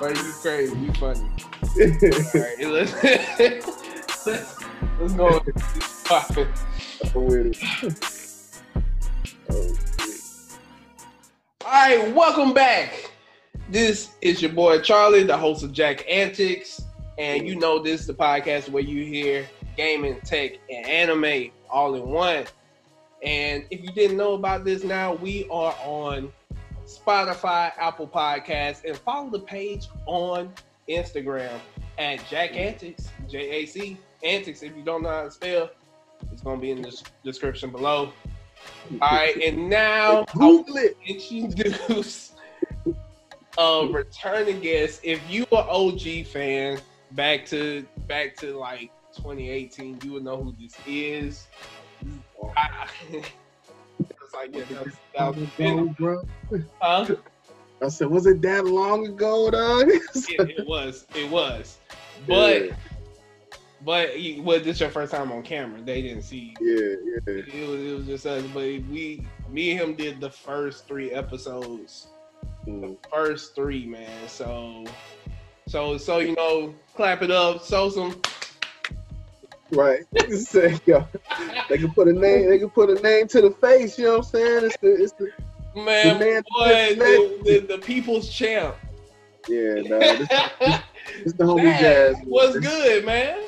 But you crazy, you funny. All right, let's, let's, let's go. With it. Oh, All right, welcome back. This is your boy Charlie, the host of Jack Antics, and you know this is the podcast where you hear gaming, tech, and anime all in one. And if you didn't know about this now, we are on Spotify, Apple Podcasts, and follow the page on Instagram at Jack Antics, J A C Antics. If you don't know how to spell, it's gonna be in the description below. All right, and now Google it. introduce a returning guest. If you are OG fan, back to back to like 2018, you would know who this is. Oh. I, it's like yeah, that was, that was Ago, bro. huh? I said, was it that long ago, dog? it, it was, it was, but yeah, but you- was this your first time on camera? They didn't see. yeah, yeah. It was, it was just us, but we, me and him did the first three episodes Mm. first three, man. So, so, so you know, clap it up. So some. Right. Say, yo, they can put a name. They can put a name to the face. You know what I'm saying? It's the, it's the Man, The man- boy, the, the, the people's champ. yeah, nah, this, this the homie Jazz. what's good, man?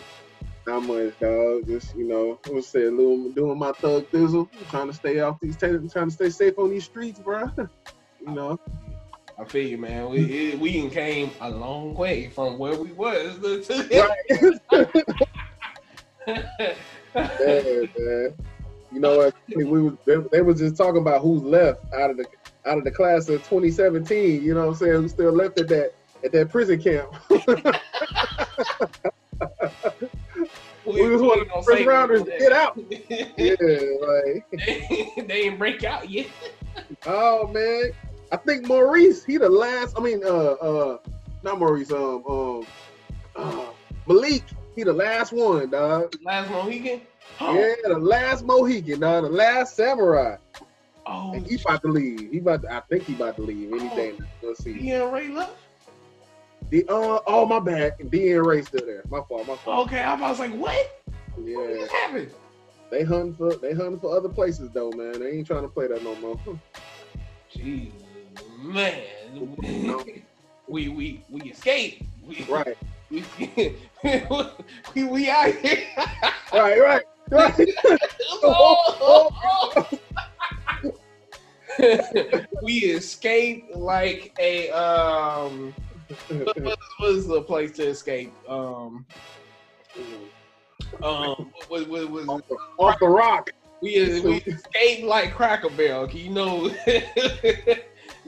Not much, dog. Just you know, I was saying, little doing my thug thizzle, trying to stay off these, trying to stay safe on these streets, bro. You know, I feel you, man. We we came a long way from where we was. right? Yeah, man. You know what? We was they, they was just talking about who's left out of the out of the class of 2017. You know what I'm saying? Who's still left at that at that prison camp? We was one of the first rounders get out. yeah, like they, they didn't break out yet. oh man, I think Maurice he the last. I mean, uh, uh, not Maurice. Um, um, uh, Malik he the last one, dog. Last Mohican. Yeah, the last Mohican, dog. The last samurai. Oh, And he about to leave. He about. To, I think he about to leave. Anything. Let's see. he Ray left. The uh, oh my bad. D and Ray still there. My fault. My fault. Okay, I was like, what? What Yeah, just happened? they hunting for they hunting for other places though, man. They ain't trying to play that no more. Jesus, man. we we we escaped. We, right, we, we we out here. right, right, right. Oh, we escaped like a um. What was the place to escape? Um. Um. What was, was off, the, off the rock. we we escaped like Cracker Barrel? You know.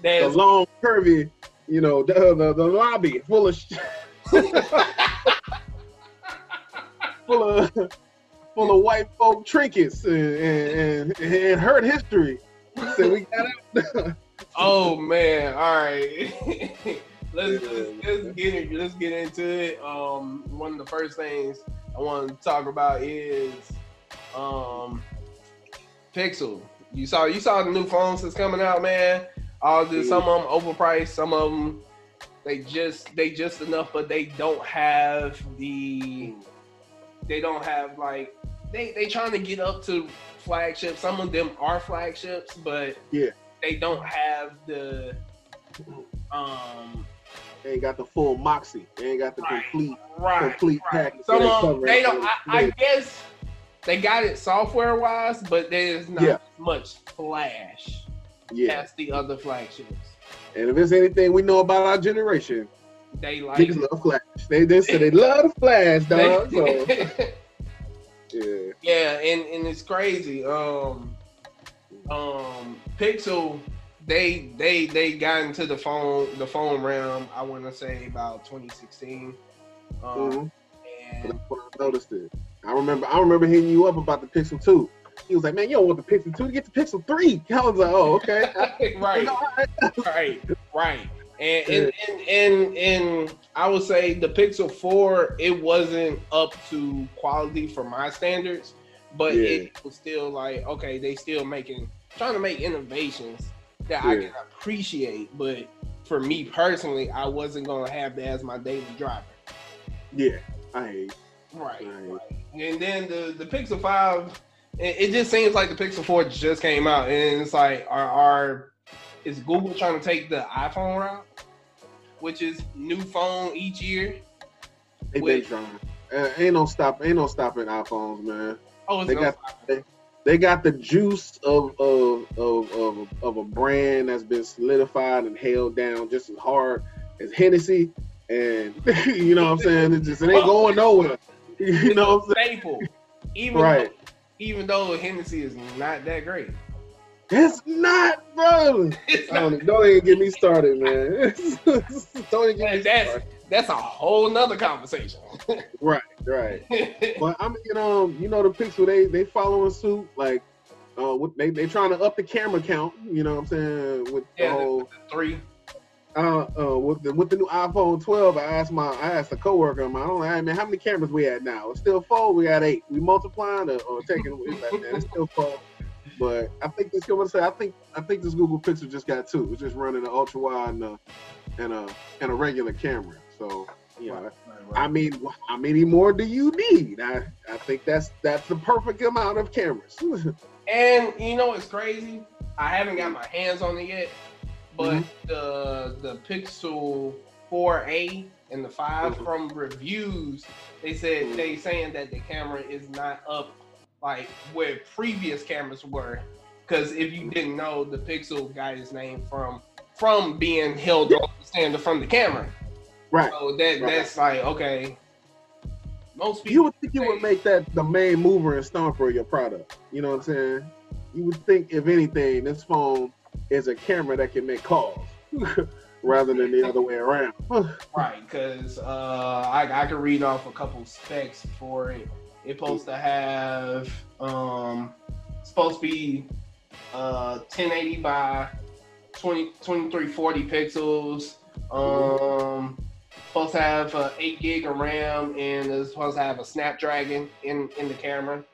The long, curvy, you know, the the, the lobby full of sh- full of full of white folk trinkets and and, and, and hurt history. So we got out. Oh man! All right, let's, let's let's get it. Let's get into it. Um, one of the first things I want to talk about is um, Pixel. You saw you saw the new phones that's coming out, man. All the some of them overpriced, some of them they just they just enough, but they don't have the they don't have like they they trying to get up to flagships. Some of them are flagships, but Yeah. they don't have the um They ain't got the full moxie. They ain't got the Right. complete right. complete right. package. Some They of them, they don't. I, I guess they got it software wise, but there's not Yeah. much flash yeah. as the other flagships. And if it's anything we know about our generation, They like niggas love flash. They they say they love the flash, dog. So yeah. yeah, and, and it's crazy. Um, um, Pixel, they they they got into the phone the phone realm. I want to say about 2016. Um, Mhm. and I noticed it. I remember I remember hitting you up about the Pixel 2. He was like, man, you don't want the Pixel 2 to get the Pixel 3. I was like, oh, okay. right, right. right. And and, and and and I would say the Pixel 4, it wasn't up to quality for my standards, but Yeah. it was still like, okay, they still making trying to make innovations that I can appreciate, but for me personally, I wasn't gonna have that as my daily driver. Yeah, I. Right. Right. right. And then the the Pixel Five, it, it just seems like the Pixel Four just came out, and it's like, are are is Google trying to take the iPhone route, which is new phone each year? They been trying. Uh, ain't no stop. Ain't no stopping iPhones, man. Oh, it's They no got they got the juice of of, of of of a brand that's been solidified and held down just as hard as Hennessy, and you know what I'm saying. It just it ain't going nowhere. You know what I'm saying? staple. Even Right. Even though Hennessy is not that great. It's not, bro. It's Don't, don't even get me started, man. don't even get me that's started. that's a whole nother conversation. Right, right. But I'm, mean, um, you know, the Pixel they they following suit like. Uh, they they trying to up the camera count, you know what I'm saying? With the Yeah, the- whole Three. Uh, uh, with the with the new iPhone 12, I asked my I asked a coworker of mine, I know, hey, man, how many cameras we at now? It's still four. We got eight. We multiplying or, or taking away? Like, it's still four. But I think this say I think I think this Google Pixel just got two. It's just running an ultra wide and a and a and a regular camera. So you know, I mean, how many more do you need? I I think that's that's the perfect amount of cameras. And you know it's crazy? I haven't got my hands on it yet, but Mhm. the the Pixel 4a and the 5 Mhm. from reviews, they said Mhm. they saying that the camera is not up like where previous cameras were. Because if you didn't know, the Pixel got its name from from being held on the standard from the camera. right. So that Right. that's like okay. Most people You would think you would make that the main mover and stomper of your product. You know what I'm saying? You would think, if anything, this phone is a camera that can make calls rather than the other way around. Right, because uh, I, I can read off a couple specs for it. It's supposed to have um supposed to be uh 1080 by 20 2340 pixels. Um supposed to have uh, 8 gig of RAM and it's supposed to have a Snapdragon in in the camera.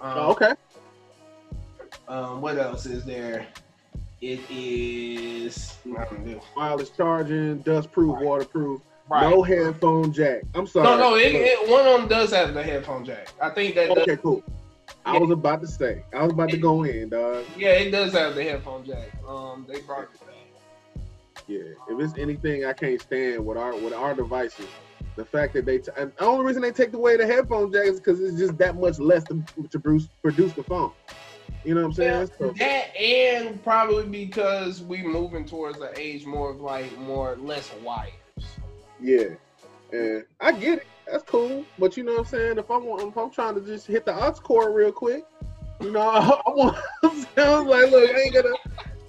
Um, Oh, okay. um, what else is there? It is. Wireless charging, dust proof, Right. waterproof. Right. No headphone jack. I'm sorry. No, no, it, it, one of them does have the headphone jack. I think that does, okay, cool. I was about to say. I was about to go in, dog. yeah, it does have the headphone jack. Um, they brought it back. Yeah, if it's anything I can't stand with our with our devices, the fact that they t- the only reason they take away the headphone jack is because it's just that much less to, to produce produce the phone. You know what I'm Yeah, saying? So, that and probably because we moving towards an age more of like more less wires. yeah, and I get it. That's cool. But you know what I'm saying? If I want, if I'm trying to just hit the aux cord real quick, you know, I, want. I was like, look, I ain't gonna.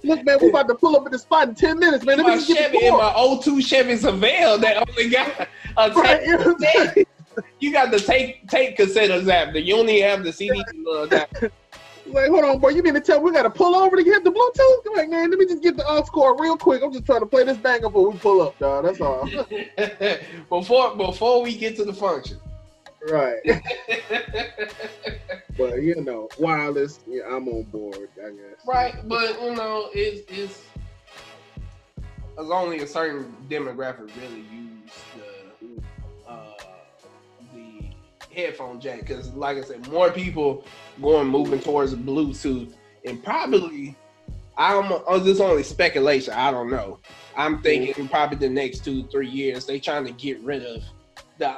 Look, man, we're about to pull up at the spot in ten minutes, man. Let me My just get Chevy and my cord. my 02 Chevy Savelle that only got a tape. Right, you know what I'm saying? You got the tape tape cassette adapter. You only have the CD adapter. Like, hold on, boy. You mean to tell me we gotta pull over to get the Bluetooth? I'm like, man, let me just get the aux cord real quick. I'm just trying to play this banger before we pull up, dog. That's all. before before we get to the function. right. But you know, wireless, yeah, I'm on board, I guess. Right, but you know, it's it's as only a certain demographic really use headphone jack because, like I said, more people going moving towards Bluetooth and probably I'm oh, this is only speculation. I don't know. I'm thinking probably the next two three years they trying to get rid of the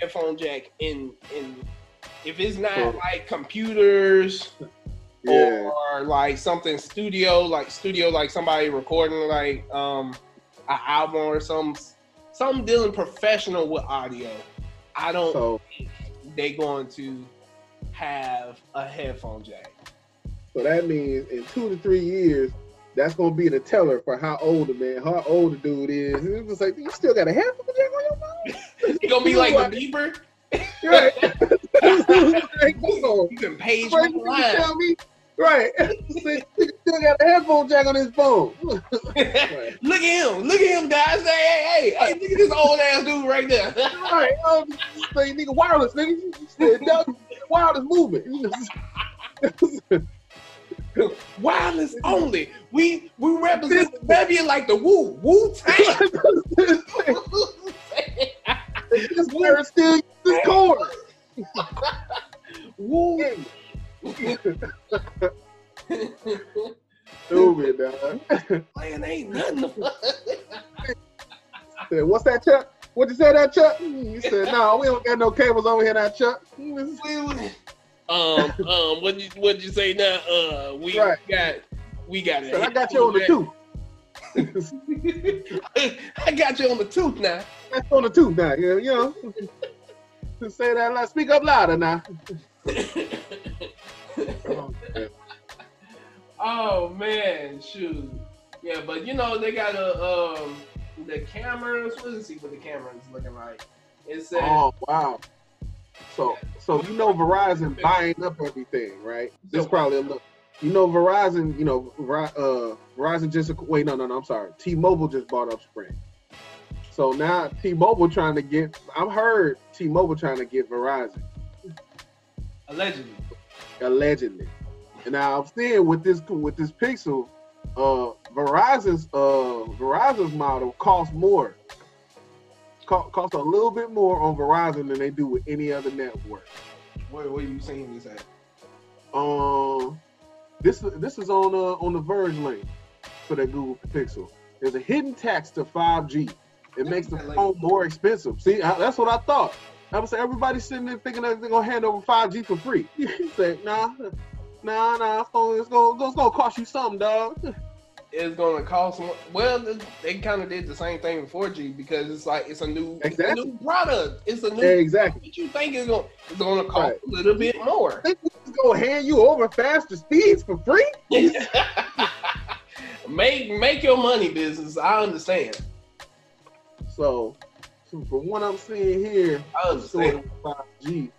headphone jack in in if it's not like computers Yeah. or like something studio, like studio, like somebody recording like um an album or some something dealing professional with audio. I don't So think they going to have a headphone jack. so that means in two to three years, that's gonna be the teller for how old the man, how old the dude is. And It's just like you still got a headphone jack on your phone? It's gonna be like the beeper. Right. You can page one line. tell me. Right. Still got a headphone jack on his phone. look at him, look at him, guys. Hey, hey, hey, hey, look at this old ass dude right there. right. Um, say, nigga, wireless, nigga. You said, "Dog, wireless movement. Wireless only. We we represent the like the Woo Woo Tang. this still uses cord. Woo. Stupid, dog. Man, ain't nothing. Said, What's that, Chuck? What you say that, Chuck? He said, No, we don't got no cables over here, now, Chuck. um, um, what you what you say now? Uh, we Right. got we got it. I got you on the tooth. I got you on the tooth now. That's on the tooth now. You know, you know. Say that loud. Speak up louder now. Oh, man. shoot. Yeah, but you know they got a um the cameras. Let's see what the camera is looking like. It says Oh wow. So so you know Verizon buying up everything, right? This probably a little. You know Verizon. You know uh, Verizon just wait. No no no. I'm sorry. T-Mobile just bought up Sprint. So now T-Mobile trying to get. I've heard T-Mobile trying to get Verizon allegedly. allegedly. And now I'm seeing with this with this Pixel, uh, Verizon's uh Verizon's model costs more. Co- costs a little bit more on Verizon than they do with any other network. Where where you seeing this at? Um, this this is on uh, on the Verge link for the Google Pixel. There's a hidden tax to 5G. It makes the phone more expensive. See, I, that's what I thought. I was saying everybody's sitting there thinking that they're gonna hand over 5G for free. he said, nah, nah, nah, it's gonna, it's gonna, it's gonna cost you something, dog. It's gonna cost. Well, they kind of did the same thing with 4G because it's like it's a new, it's a new product. It's a new. Yeah, exactly. What you think is gonna it's gonna cost Right. a little bit more? It's gonna hand you over faster speeds for free? make make your money business. I understand. So from what I'm seeing here, I I'm sort 5G.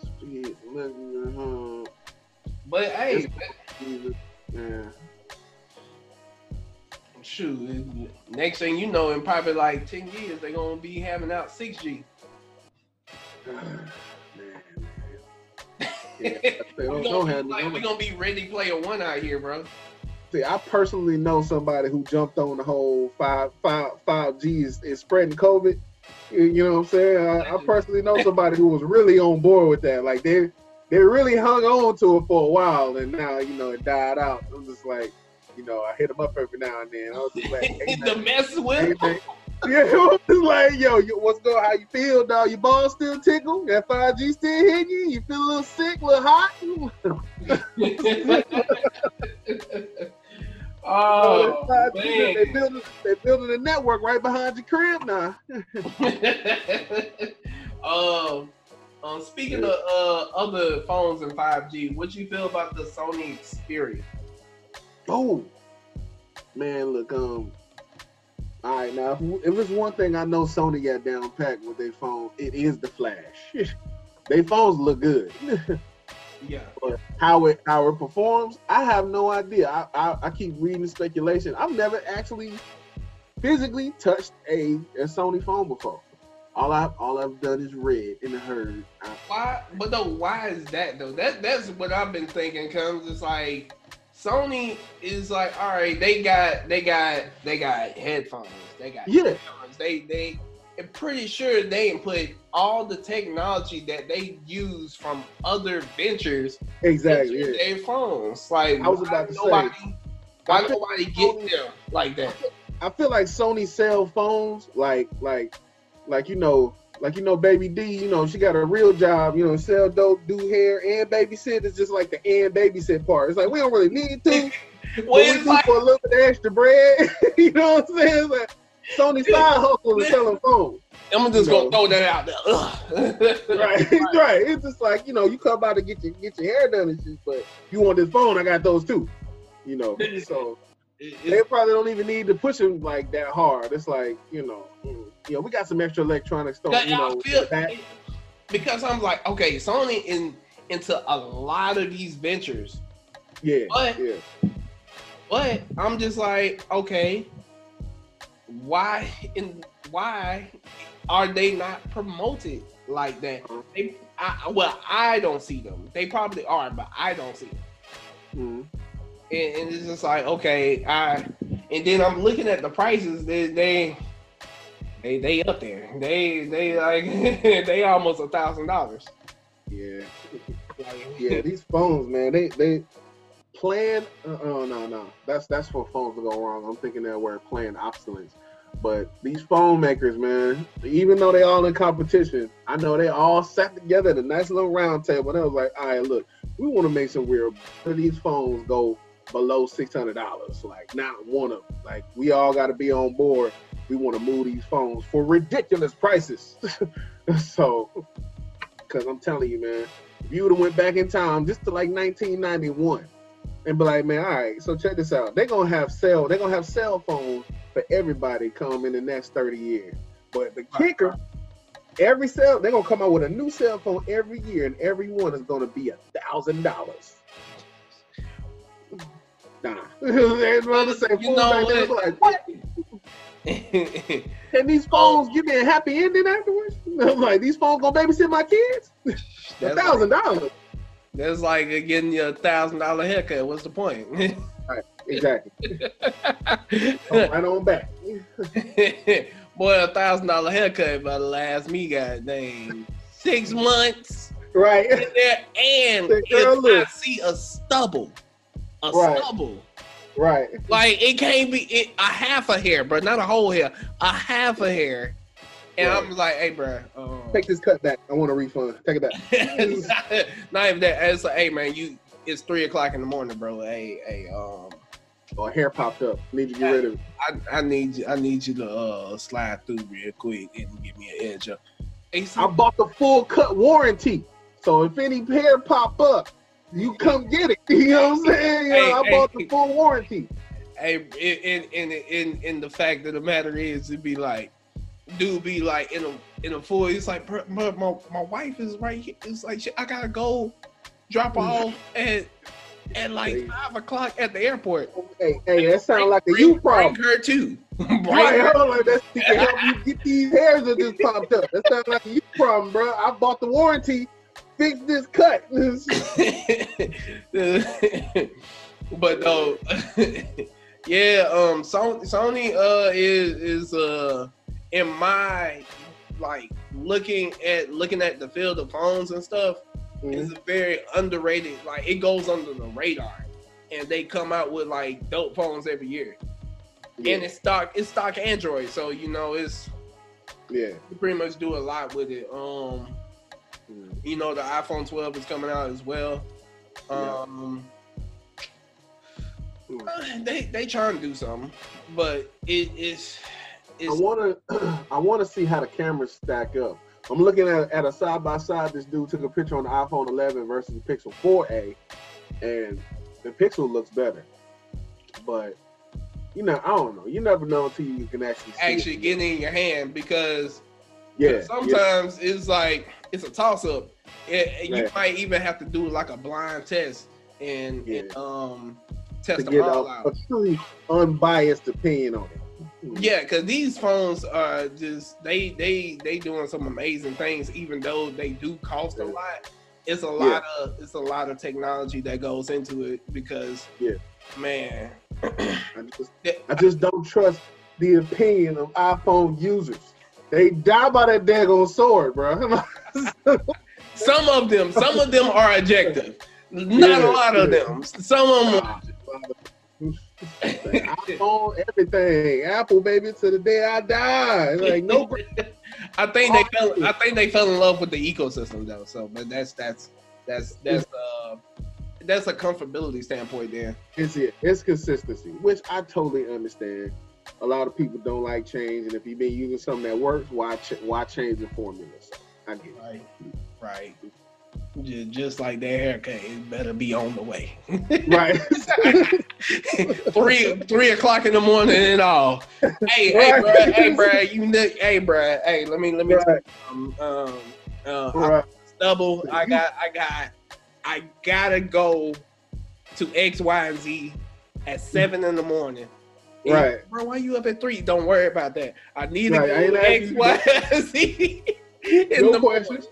Speed, uh, But hey, Yeah. shoot. Next thing you know, in probably like ten years, they're gonna be having out 6G. Man, man. Yeah, we're gonna, like, we gonna be ready player one out here, bro. See, I personally know somebody who jumped on the whole five five five G is, spreading COVID. You know what I'm saying? I, I mm-hmm. personally know somebody who was really on board with that. Like they they really hung on to it for a while, and now you know it died out. I'm just like, you know, I hit them up every now and then. I was just like, hey, the mess hey, with. man. Yeah, it was like, yo, you, what's going? On? How you feel, dog? Your balls still tickle? That 5G still hitting you? You feel a little sick, a little hot? oh 5G, they man. building they building a network right behind your crib now. um, um, speaking of uh, other phones and 5G, what you feel about the Sony Xperia? Oh, man, look, um, all right, now if, if it's one thing I know Sony got down packed with their phone, it is the flash. their phones look good. Yeah, But how it how it performs, I have no idea. I, I, I keep reading speculation. I've never actually physically touched a, a Sony phone before. All I've all I've done is read and heard. Why? But no, why is that though? That that's what I've been thinking. Comes it's like Sony is like, all right, they got they got they got headphones, they got yeah, cameras, they they. I'm pretty sure they put all the technology that they use from other ventures exactly. into Yeah. their phones. Like I was about to say, why I nobody get there like that? I feel like Sony cell phones like like like you know like you know baby D you know she got a real job you know sell dope do hair and babysit it's just like the and babysit part it's like we don't really need to but Well, we do like, for a little bit of extra bread you know what I'm saying like Sony side hustle is selling phones I'm just No. gonna throw that out there. Right right it's just like you know you come by to get your get your hair done and shit but you want this phone I got those too you know so It- they probably don't even need to push them like that hard. It's like you know, mm, you know, we got some extra electronic stuff. You know, feel- because I'm like, okay, Sony in into a lot of these ventures, yeah, But- yeah, but I'm just like, okay, why in why are they not promoted like that? They, I, well, I don't see them. They probably are, but I don't see them. mm. and, and it's just like okay, I and then I'm looking at the prices. They they they, they up there. They they like they almost a thousand dollars. Yeah, yeah. These phones, man, they they plan. Uh, oh no no, that's that's for phones to go wrong. I'm thinking that we're planned obsolescence. But these phone makers, man, even though they all in competition, I know they all sat together at a nice little round table. And they was like, all right, look, we want to make some weird. These phones go below six hundred dollars. Like not one of them. Like we all got to be on board. We want to move these phones for ridiculous prices. so, because I'm telling you, man, if you would have went back in time just to like 1991 and be like, man, all right, so check this out. They're gonna have cell. They're gonna have cell phones for everybody come in the next 30 years. But the kicker, every cell, they're gonna come out with a new cell phone every year, and every one is gonna be a thousand dollars. Nah. Everybody say You know back then, what? like, what? And these phones give me a happy ending afterwards? I'm like, these phones gonna babysit my kids? A thousand dollars. That's like getting you a thousand dollar haircut. What's the point? Exactly. Oh, right on back. Boy, a thousand dollar haircut about to last me goddamn six months Right. in there, and if I see a stubble, a Right. stubble, Right. like it can't be it, a half a hair, bro, not a whole hair, a half a hair, and Right. I'm like, hey, bro, um, Take this cut back. I want a refund. Take it back. not, not even that. It's like, hey, man, you. It's three o'clock in the morning, bro. Hey, hey, um, Oh, hair popped up. Need to get rid of it. I, I need you. I need you to uh slide through real quick and give me an edge up. Hey, I bought the full cut warranty. So if any hair pop up, you come get it. You know what I'm saying? You know, I hey, bought the full warranty. hey, in in in in the fact of the matter is, it'd be like, dude, be like in a in a full. It's like, my my, my wife is right here. It's like I gotta go drop her off at at like five o'clock at the airport. Hey, hey, that sounds like a you problem. Bring her too. Bring Right, her hold on, like that can help you get these hairs that just popped up. That sounds like a you problem, bro. I bought the warranty. Fix this cut. but though, yeah. Um, Sony, Sony uh is is uh in my like looking at looking at the field of phones and stuff is very underrated. Like it goes under the radar, and they come out with like dope phones every year. yeah, And it's stock it's stock Android, so you know it's yeah. you pretty much do a lot with it. Um, you know the iPhone 12 is coming out as well. Um, uh, they they trying to do something, but it is I wanna I wanna see how the cameras stack up. I'm looking at, at a side by side. This dude took a picture on the iPhone 11 versus the Pixel 4a, and the Pixel looks better. But you know, I don't know. You never know until you can actually see actually getting in your hand because yeah, yeah, sometimes it's like it's a toss up. It, You might even have to do like a blind test and, Yeah. and um to test them get all a, out. a truly unbiased opinion on it. Yeah, because these phones are just they they they doing some amazing things, even though they do cost a lot. It's a lot of it's a lot of technology that goes into it because Yeah. man, I just I just don't trust the opinion of iPhone users. They die by that daggone sword, bro. some of them some of them are objective, not Yeah, a lot of them. Some of them. iPhone, everything, Apple, baby, to the day I die. Like no, I think they fell. I think they fell in love with the ecosystem though. So, but that's that's that's that's uh that's a comfortability standpoint there. it's it. It's consistency, which I totally understand. A lot of people don't like change, and if you've been using something that works, why ch- why change the formula? I get it. Right, right. Just, just like that haircut, it better be on the way. Right. three three o'clock in the morning and all. Hey, hey, Right. bro, hey, bro, you know, hey, bro, hey, let me let me right. um, um uh, Right. stubble. I got, I got, I gotta go to X, Y, and Z at seven in the morning. And, Right. bro. Why you up at three? Don't worry about that. I need to Right, I go to X, and Z. In No the questions. morning.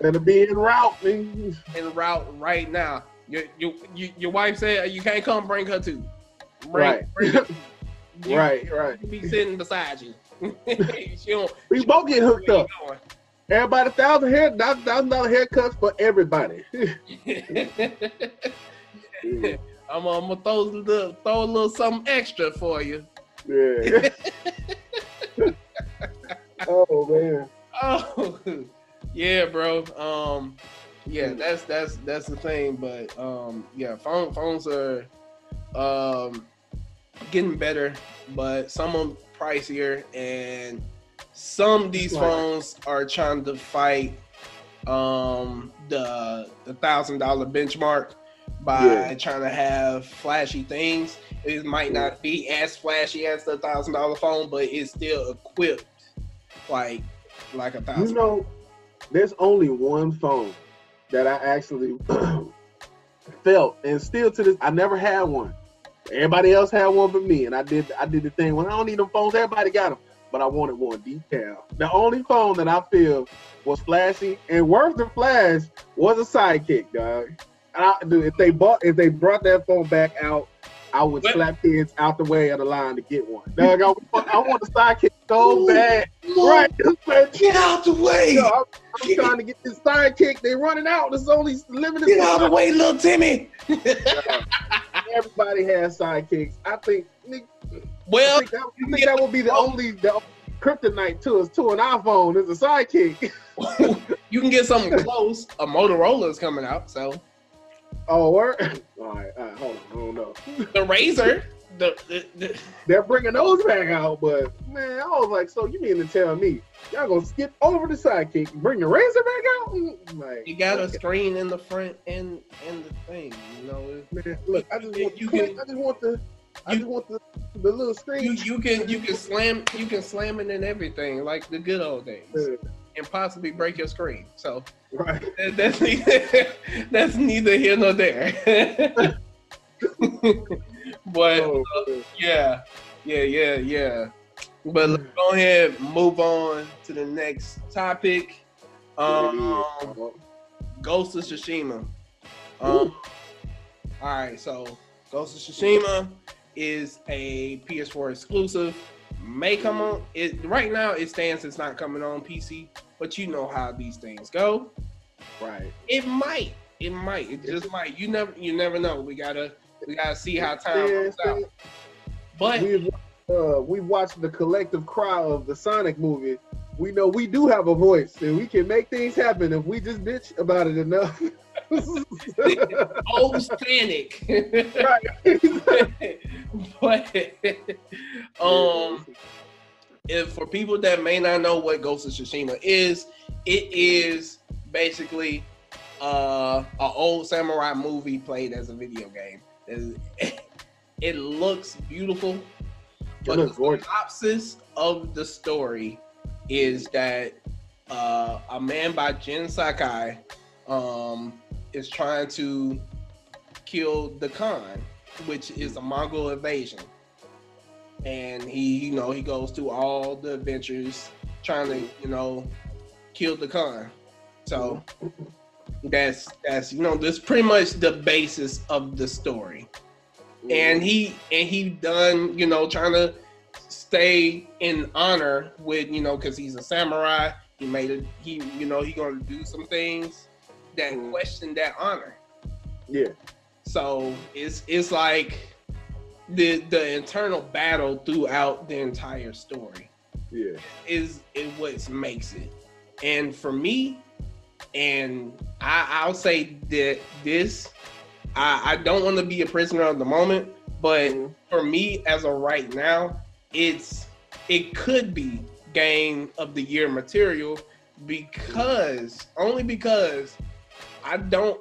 Better be in route, man. en route right now. Your, your your wife said you can't come. Bring her too. Bring, Right. bring her. You- right, right. She be sitting beside you. she don't. We both get hooked up. Everybody, thousand hair, thousand dollar haircuts for everybody. going. I'm, gonna- I'm gonna throw a little, throw a little something extra for you. yeah. oh man. Oh, yeah, bro. Um, yeah, that's that's that's the thing. But um, yeah, phone phones are um getting better, but some of them pricier, and some of these phones are trying to fight um the the thousand dollar benchmark by Yeah. trying to have flashy things. It might not be as flashy as the thousand dollar phone, but it's still equipped like like a thousand. You know, there's only one phone that I actually felt, and still to this, I never had one. Everybody else had one but me, and I did I did the thing when I don't need them phones. Everybody got them, but I wanted one decal. The only phone that I feel was flashy and worth the flash was a Sidekick, dog. I, dude, if they bought if they brought that phone back out, I would What? slap kids out the way of the line to get one. Dog, I, I want a Sidekick so Ooh. bad. Look, Right, Get out the way! Yo, I'm, I'm trying to get this sidekick. They're running out. There's only limited. Get out of the way, little Timmy. Everybody has sidekicks. I think. I Well, think, that, I think that would be the only the kryptonite to us to an iPhone is a sidekick. you can get something close. A Motorola is coming out, so Oh, word. All right, all right, hold on. I don't know. the Razr, the, the, the They're bringing those back out, but man, I was like, so you mean to tell me y'all gonna skip over the sidekick, and bring the Razr back out? Mm, Like, you got a screen in the front and and the thing. You know, Man, look, I just want You you can- I just want the. I you- just want the, the little screen. you can you can slam you can slam it and everything like the good old days, Uh, and possibly break your screen. So right. that- that's neither, that's neither here nor there. but Oh, man. Yeah, yeah, yeah, yeah. But let's go ahead move on to the next topic. Um, Ghost of Tsushima. Um, all right, so Ghost of Tsushima is a PS4 exclusive. May come on it right now. It stands it's not coming on PC, but you know how these things go. right. It might. It might. It just might. You never. You never know. We gotta. We gotta see how time goes out. But We've uh, we watched the collective cry of the Sonic movie. We know we do have a voice, and we can make things happen if we just bitch about it enough. Panic. right. but um, if for people that may not know what Ghost of Tsushima is, it is basically uh an old samurai movie played as a video game. It, looks beautiful, but the synopsis of the story is that uh, a man by Jin Sakai um, is trying to kill the Khan, which is a Mongol invasion. And he, you know, he goes through all the adventures trying to, you know, kill the Khan. So that's that's you know, that's pretty much the basis of the story. And he and he done you know trying to stay in honor with you know because he's a samurai. He made it he you know he gonna do some things that Mhm. question that honor. Yeah, so it's it's like the the internal battle throughout the entire story yeah, is is what makes it. And for me, and I, I'll say that this, I, I don't want to be a prisoner of the moment, but Mhm. for me as of right now, it's it could be game of the year material because only because I don't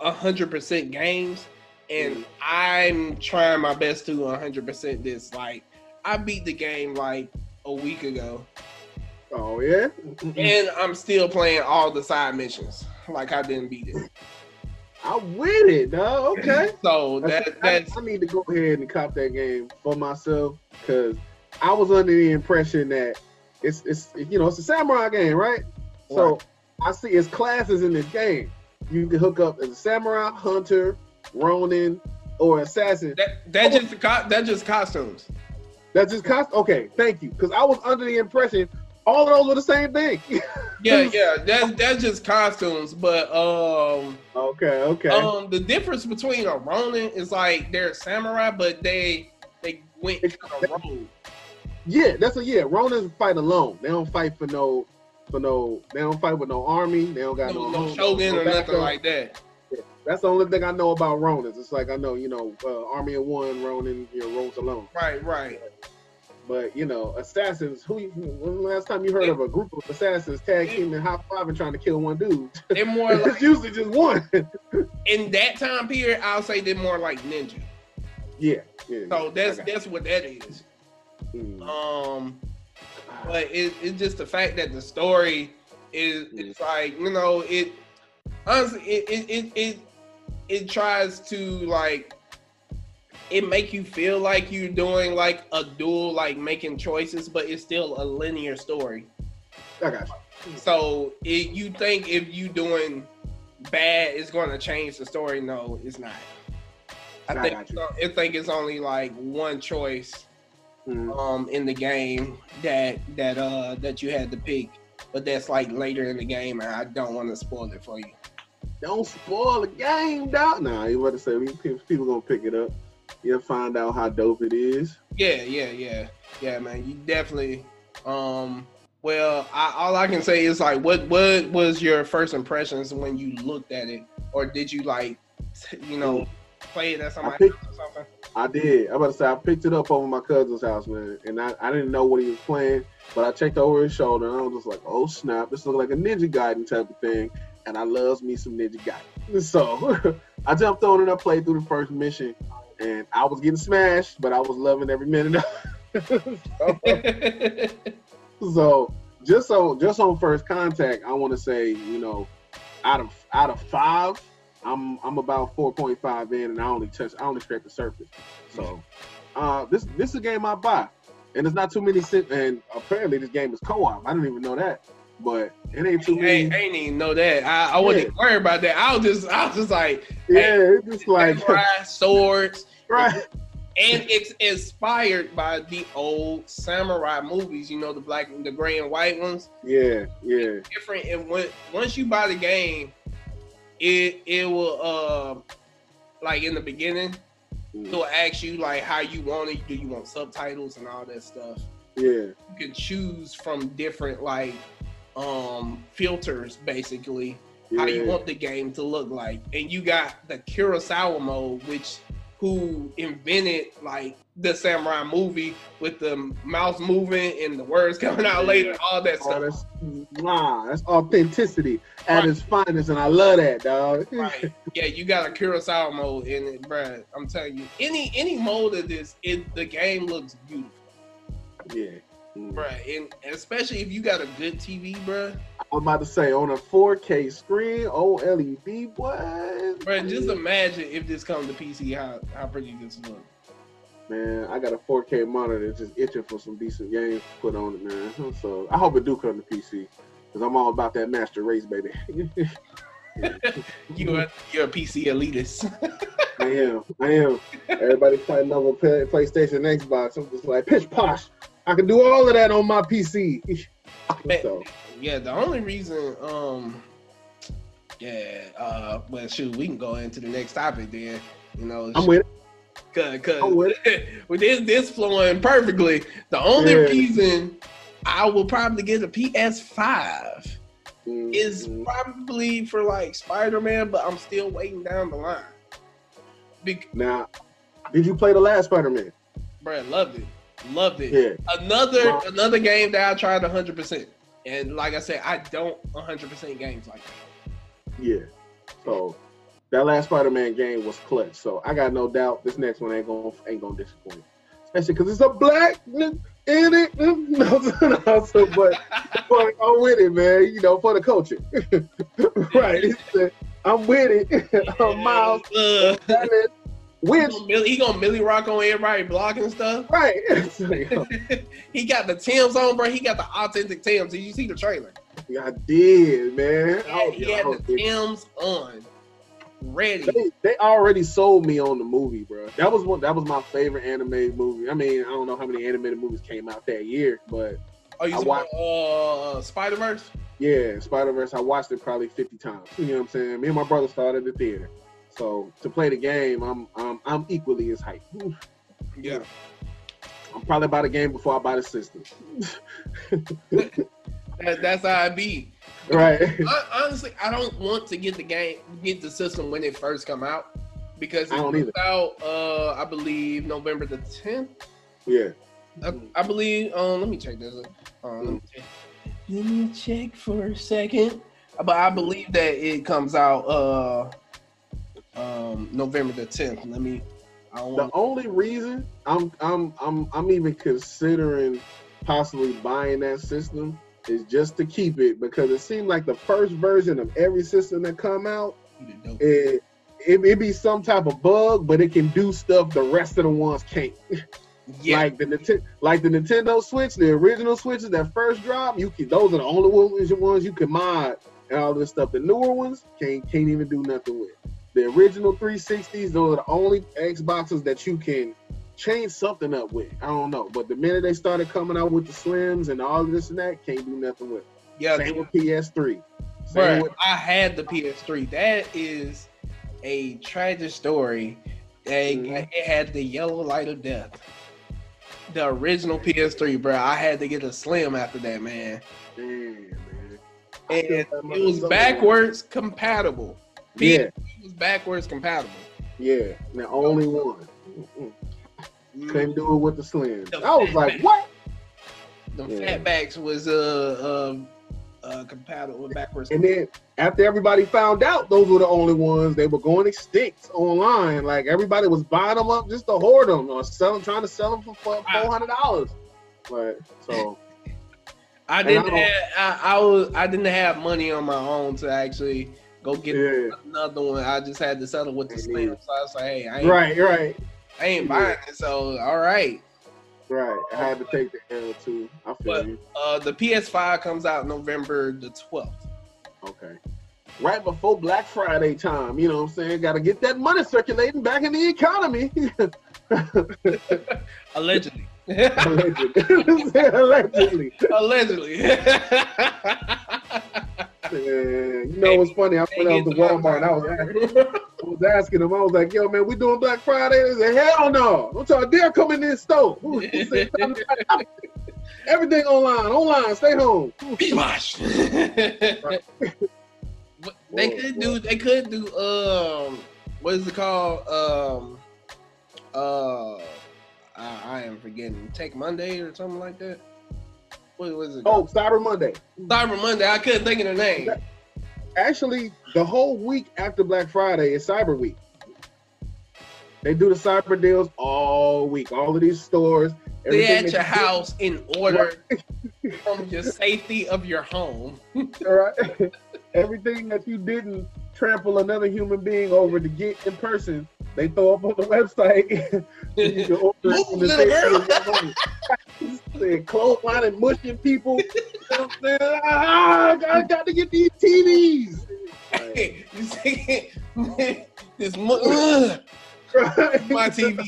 hundred percent games and I'm trying my best to hundred percent this. Like I beat the game like a week ago Oh yeah. and I'm still playing all the side missions. Like I didn't beat it. I win it, dog. Okay. So that I, that's I need to go ahead and cop that game for myself because I was under the impression that it's it's you know it's a samurai game, right? So I see it's classes in this game. you can hook up as a samurai, hunter, ronin, or assassin. That that just co- that just costumes. That's just cost. Okay, thank you. Because I was under the impression all of those were the same thing. Yeah, yeah, that's that's just costumes. But um, okay, okay. um, the difference between a Ronin is like they're samurai, but they they went kind of rogue. yeah, that's a yeah. Ronins fight alone. They don't fight for no for no. They don't fight with no army. They don't got No, no, no shogun no or nothing like that. That's the only thing I know about Ronins. It's like I know, you know, uh, Army of One, Ronin, you know, rolls alone. Right, right. But you know, assassins. Who? you- When the last time you heard of a group of assassins tag teaming, high five, and trying to kill one dude? They're more like it's usually just one. in that time period. I'll say they're more like ninja. yeah, yeah. So that's that's what that is. Mm. Um, but it, it's just the fact that the story is it's like you know it honestly it it it it, it tries to like it make you feel like you're doing like a duel like making choices but it's still a linear story I got you. so it, you think if you doing bad it's going to change the story no it's not i I think. I think it's only like one choice Mm. um in the game that that uh that you had to pick but that's like later in the game and i don't want to spoil it for you Don't spoil the game, dog. Nah, you about to say people gonna pick it up. You'll find out how dope it is. yeah yeah yeah yeah man you definitely um well I, all i can say is like what what was your first impressions when you looked at it or did you like you know play it at picked- house or something I did. I'm about to say I picked it up over my cousin's house, man, and I, I didn't know what he was playing, but I checked over his shoulder and I was just like, oh snap, this looks like a Ninja Gaiden type of thing, and I loves me some Ninja Gaiden. So I jumped on it and I played through the first mission, and I was getting smashed, but I was loving every minute. of it. so just so just on first contact, I want to say, you know, out of out of five, I'm I'm about 4.5 in, and I only touch I only scrape the surface. So uh, this this is a game I buy, and there's not too many. And apparently this game is co-op. I didn't even know that, but it ain't too I, many. ain't- I ain't even know that. I, I wasn't even worried about that. I was just, I was just like, yeah, it's just like swords, right. and it's inspired by the old samurai movies. You know, the black, and the gray and white ones. Yeah, yeah, Different. And when once you buy the game, it it will uh like in the beginning, Mm. it'll ask you like how you want it. Do you want subtitles and all that stuff? yeah. you can choose from different like um filters basically how you want the game to look like. And you got the kurosawa mode which who invented like the samurai movie with the mouse moving and the words coming out later all that Oh, stuff. that's nah, that's authenticity at Right. its finest, and I love that, dog. right. Yeah you got a kurosawa mode in it bruh. I'm telling you any any mode of this it the game looks beautiful. Yeah. Bruh and especially if you got a good tv bruh I'm about to say on a 4K screen, OLED, boy. Bro, just imagine if this comes to PC, how how pretty this look. Man, I got a 4K monitor just itching for some decent games to put on it, man. So I hope it do come to PC, cause I'm all about that master race, baby. You a you're a PC elitist. I am, I am. Everybody fighting over PlayStation, Xbox. I'm just like pitch posh. I can do all of that on my PC. so yeah, the only reason, um, yeah, uh, well, shoot, we can go into the next topic then. You know, I'm with it. cause, cause I'm with with this this flowing perfectly. The only Yeah. reason I will probably get a PS5 is Mhm. probably for like Spider Man, but I'm still waiting down the line. Big, now. Did you play the last Spider-Man? bro, loved it, loved it. Yeah. Another Wow. another game that I tried 100, percent and like I said, I don't 100 percent games like that. Yeah. So that last Spider-Man game was clutch. So I got no doubt this next one ain't gonna ain't gonna disappoint. Especially because it's a black in it. No, no, so, but, but I'm with it, man. You know, for the culture. right. Uh, I'm with it. I'm Miles. He Which gonna Millie- he gonna Millie Rock on everybody blocking stuff. right. Know, he got the Tim's on, bro. He got the authentic Tim's. Did you see the trailer? Yeah, I did, man. He I he had the Tim's on, ready. they, they already sold me on the movie, bro. That was one. That was my favorite animated movie. I mean, I don't know how many animated movies came out that year, but Oh, you I watched- uh, Spider Verse? yeah, Spider Verse. I watched it probably fifty times. You know what I'm saying? Me and my brother started at the theater, so to play the game, I'm I'm I'm equally as hyped. Yeah. I'm probably buy the game before I buy the system. That, that's how I be. right. I, honestly, I don't want to get the game, get the system when it first come out because I don't comes out. Uh, I believe November the tenth. Yeah. I, I believe. Um, let me check this. Um, let, me check. let me check for a second. But I believe that it comes out uh um November the tenth. Let me. I don't The want. only reason I'm I'm I'm I'm even considering possibly buying that system is just to keep it because it seemed like the first version of every system that come out it, it it be some type of bug, but it can do stuff the rest of the ones can't. Yeah, Like the Nintendo, like the Nintendo Switch, the original Switches that first drop, you can those are the only ones ones you can mod and all this stuff. The newer ones can't can't even do nothing with. The original 360s, those are the only Xboxes that you can change something up with. I don't know, but the minute they started coming out with the Slims and all this and that, can't do nothing with. yeah. Same with PS3. Same Bruh, with I had the PS3. That is a tragic story. They- Mhm. It had the yellow light of death. The original PS3, bro. I had to get a slim after that, man. Damn, man. And it, it was backwards compatible. Yeah, It backwards compatible. yeah. The only one. Mm-mm. Mm, Couldn't do it with the Slim. The I was like, what? The Yeah. fatbacks was uh, uh, uh compatible with backwards. And then after everybody found out those were the only ones, they were going extinct online. Like everybody was buying them up just to hoard them or selling, trying to sell them for four hundred dollars. But so I didn't I have I, I was I didn't have money on my own to actually go get yeah, another one. I just had to settle with the Yeah. slim. So I was like, hey, I ain't, right, right, I ain't buying it. So all right. right. I had to take the L too. I feel But- you. Uh, the PS5 comes out November the 12th. Okay. Right before Black Friday time, you know what I'm saying? Got to get that money circulating back in the economy. Allegedly. Allegedly. Allegedly. Allegedly. Yeah, you know what's funny? I went out to Walmart and I was, asking, I was asking them, I was like, yo, man, we doing Black Friday? They said, hell no. Don't y'all dare come in this store. Everything online, online, stay home. Beach wash. But they could do. They could do. Um, what is it called? Um, uh, I, I am forgetting. Take Monday or something like that. What was it? Oh, Cyber Monday. Cyber Monday. I couldn't think of the name. Actually, the whole week after Black Friday is Cyber Week. They do the cyber deals all week. All of these stores. Everything at your you- house in order from your safety of your home. All right. Everything that you didn't trample another human being over to get in person, they throw up on the website. you can order it from the Move, little safety of your. They're clotheslining, mushing people. You know what I'm saying? Ah, I got, to get these TVs. Hey, you see this ugh, Right? my TV.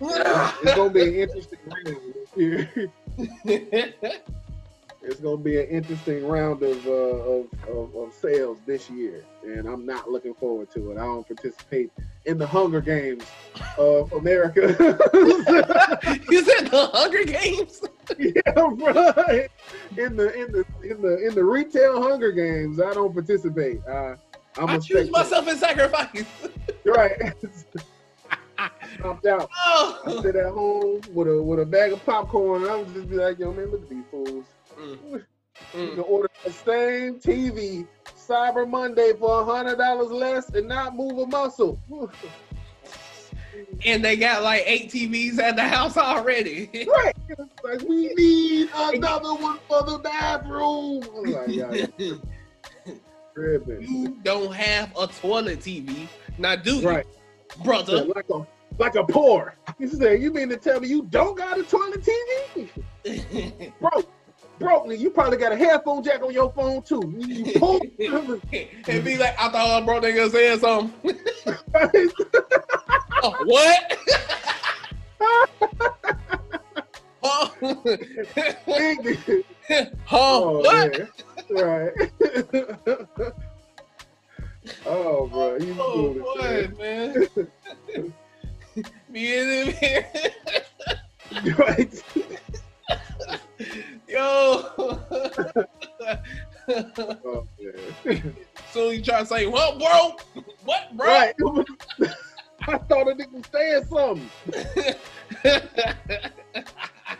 it's gonna be an interesting. it's gonna be an interesting round of, uh, of, of of sales this year, and I'm not looking forward to it. I don't participate in the Hunger Games of America. you said the Hunger Games? yeah, right. In the in the in the in the retail Hunger Games, I don't participate. Uh, I'm I a choose myself in sacrifice. Right. Popped out. I Oh. sit at home with a with a bag of popcorn, and I would just be like, "Yo, man, look at these fools." Mm, You can order the same TV Cyber Monday for a hundred dollars less and not move a muscle. And they got like eight TVs at the house already. right? Like we need another one for the bathroom. Like, yeah, you don't have a toilet TV. Now do you, Right, brother? like a like a pour. He said, "You mean to tell me you don't got a toilet TV, bro? Bro, you probably got a headphone jack on your phone too. You pull- and be like, I thought a bro nigga said something. oh, what? Oh. huh? huh? oh, what? Right. oh, bro, oh, you Oh, boy, man. Me in here. Right. Yo. Oh, so you try to say, well, bro, what, bro? Right. I thought a nigga was saying something.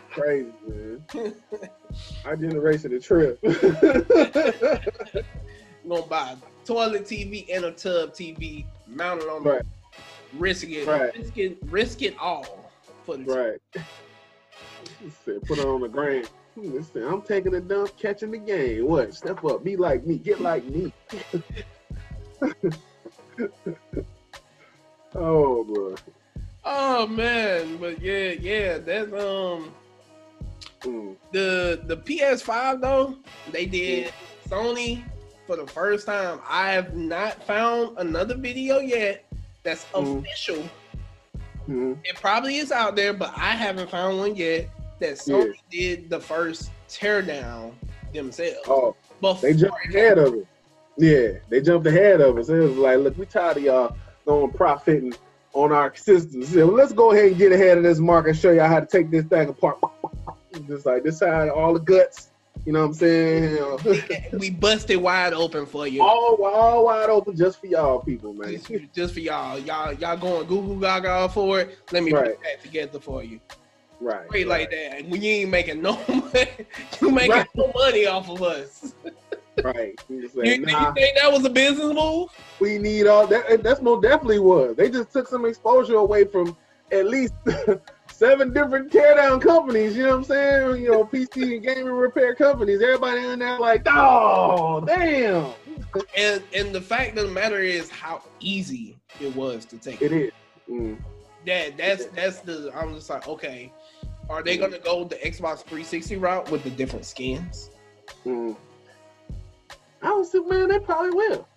Crazy, man. Our generation a trip. you gonna buy a toilet TV and a tub TV mounted on Right. the risk it, Right. risk it, risk it all for the right. Said, put it on the ground. Said, I'm taking a dump, catching the game. What? Step up, be like me, get like me. oh, bro. Oh man, but yeah, yeah, that's um Mm. the the PS5 though. They did Sony for the first time. I have not found another video yet that's Mhm. official. Mm. It probably is out there, but I haven't found one yet that Sony did the first teardown themselves. Oh, they jumped ahead of it. Yeah, they jumped ahead of us. It was like, look, we tired of y'all going profiting on our systems. Yeah, well, let's go ahead and get ahead of this market and show y'all how to take this thing apart. Just like this side, all the guts. You know what I'm saying? We busted wide open for you. all, all wide open just for y'all people, man. Just, just for y'all. Y'all y'all going Google Gaga for it. Let me Right. put that together for you. Right. Right, like that. When you ain't making no money, you making Right. no money off of us. Right. You You, say, you think that was a business move? we need all that. That's most definitely was. They just took some exposure away from at least seven different teardown companies. You know what I'm saying? You know, PC and gaming repair companies. Everybody in there like, oh, damn. And and the fact of the matter is how easy it was to take. It is. Mm. That that's that's the I'm just like, okay, are they gonna go the Xbox 360 route with the different skins? Mm. I was like, man, they probably will.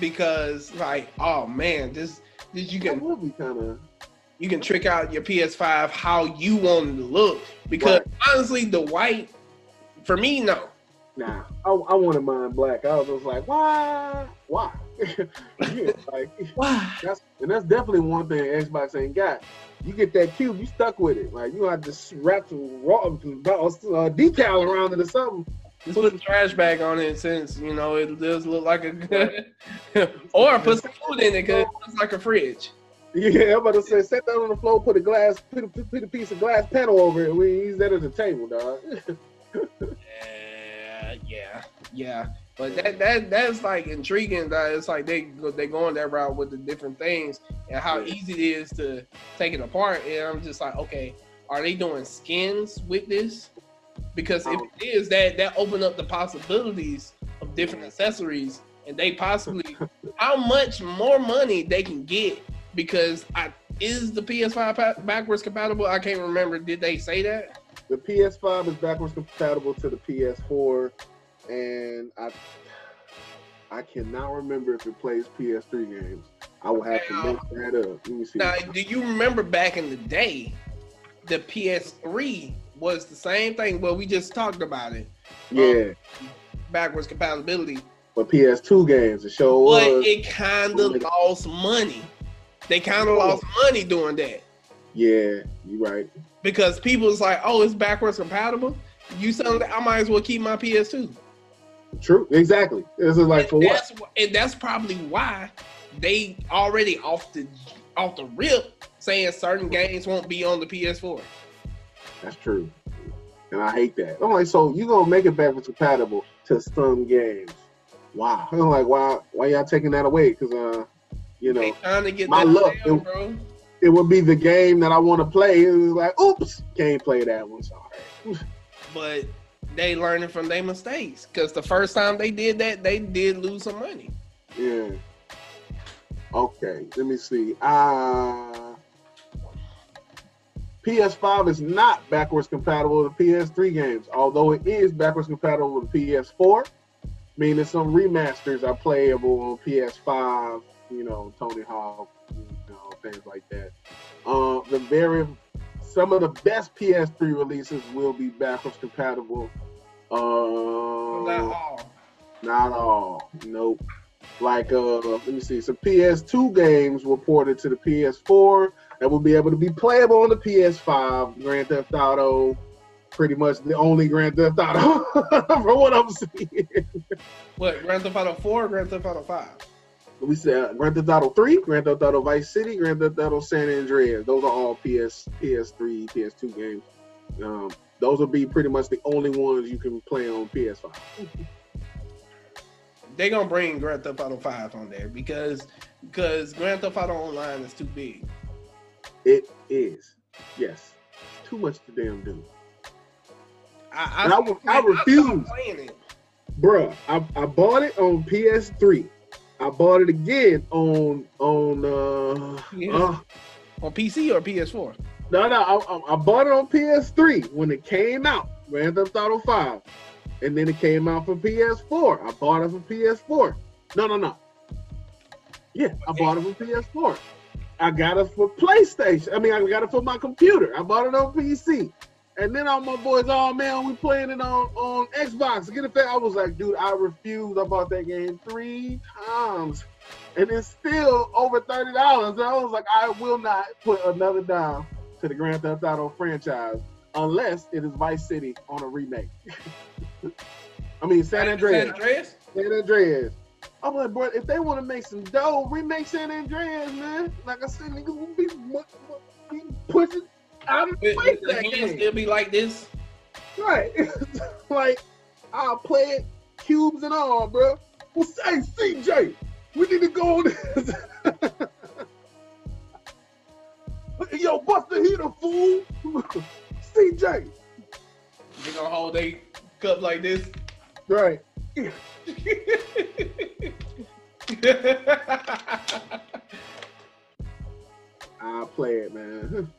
Because like, oh man, this this you can be kind of. you can trick out your PS5 how you want it to look. Because honestly, the white, for me, no. Nah, I, I wanted mine black. I was just like, why? Why? yeah, like, Why? That's and that's definitely one thing Xbox ain't got. You get that cube, you stuck with it. Like you have to wrap some raw uh, decal around it or something. Just put a trash bag on it since you know it does look like a good, or put some food in it because it looks like a fridge. Yeah, I'm about to say, set that on the floor, put a glass, put a, put a piece of glass panel over it. We use that as a table, dog. Yeah, yeah, yeah. But that that that's like intriguing. That it's like they go- they going that route with the different things and how easy it is to take it apart. And I'm just like, okay, are they doing skins with this? Because if Um, it is, that that open up the possibilities of different accessories, and they possibly how much more money they can get. Because I is the PS5 backwards compatible? I can't remember. Did they say that? the PS5 is backwards compatible to the PS4, and I I cannot remember if it plays PS3 games. I will have to look that up. Let me see. Now, do you remember back in the day, the PS3 was the same thing? Well, we just talked about it, yeah, um, backwards compatibility, but PS2 games, the show but was. it kind of lost money. They kind of lost money doing that Yeah, you're right. because people was like, "Oh, it's backwards compatible." You selling that? I might as well keep my PS2. True, exactly. This is like for and what? that's, wh- And that's probably why they already off the off the rip saying certain games won't be on the PS4. That's true. And I hate that. I'm like, so you gonna make it backwards compatible to some games? Wow. I'm like, why? Why y'all taking that away? Because uh, you know, trying to get my luck, sale, it- it would be the game that I want to play. It was like, oops, can't play that one. Sorry. but they learning from their mistakes because the first time they did that, they did lose some money. Yeah. Okay. Let me see. Uh PS5 is not backwards compatible with PS3 games, although it is backwards compatible with PS4, meaning some remasters are playable on PS5. You know, Tony Hawk, you know, things like that. Uh, the very some of the best PS3 releases will be backwards compatible. Uh, Not all. not all. Nope. Like uh let me see. Some PS2 games were ported to the PS4 that will be able to be playable on the PS5. Grand Theft Auto, pretty much the only Grand Theft Auto from what I'm seeing. What, Grand Theft Auto 4 or Grand Theft Auto 5? We said Grand Theft Auto 3, Grand Theft Auto Vice City, Grand Theft Auto San Andreas. Those are all PS, PS3, PS2 games. Um, those will be pretty much the only ones you can play on PS5. They're gonna bring Grand Theft Auto 5 on there because because Grand Theft Auto Online is too big. It is, yes, it's too much to damn do. I, I will- I refuse. it. Bruh, I, I bought it on PS3. I bought it again on on uh, Yeah. uh on PC or PS4. No no I, I- bought it on PS3 when it came out, Grand Theft Auto 5, and then it came out for PS4. I bought it for PS4. No no no. Yeah, I Okay. bought it for PS4. I got it for PlayStation. I mean, I got it for my computer. I bought it on PC. And then all my boys, oh man, we playing it on, on Xbox. Get it back. I was like, dude, I refuse. I bought that game three times. And it's still over $30. And I was like, I will not put another dime to the Grand Theft Auto franchise unless it is Vice City on a remake. I mean, San Andreas. San Andreas? San Andreas. I'm like, bro, if they want to make some dough, remake San Andreas, man. Like I said, niggas will be, be pushing out of the way The that still be like this. Right. like, I'll play it, cubes and all, bro. Well, say, CJ, we need to go on this. Yo, bust the heater, fool. CJ. They gonna hold they cup like this. Right. I'll play it, man.